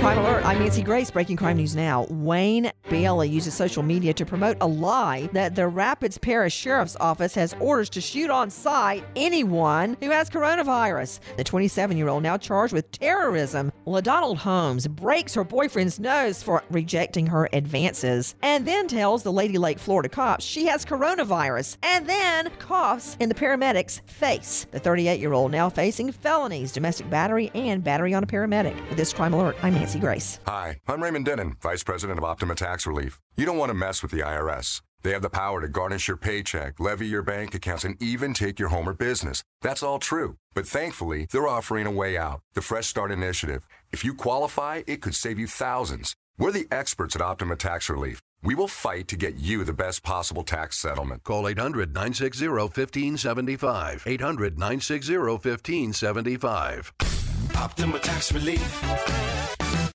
Crime Alert, I'm Nancy Grace. Breaking crime news now. Wayne Bailey uses social media to promote a lie that the Rapides Parish Sheriff's Office has orders to shoot on sight anyone who has coronavirus. The 27 year old now charged with terrorism. LaDonald Holmes breaks her boyfriend's nose for rejecting her advances and then tells the Lady Lake, Florida cops she has coronavirus and then coughs in the paramedic's face. The 38 year old now facing felonies, domestic battery, and battery on a paramedic. With this crime alert, I'm Nancy Grace. Hi, I'm Raymond Denon, Vice President of Optima Tax Relief. You don't want to mess with the IRS. They have the power to garnish your paycheck, levy your bank accounts, and even take your home or business. That's all true. But thankfully, they're offering a way out the Fresh Start Initiative. If you qualify, it could save you thousands. We're the experts at Optima Tax Relief. We will fight to get you the best possible tax settlement. Call 800 960 1575. 800 960 1575. Optima Tax Relief.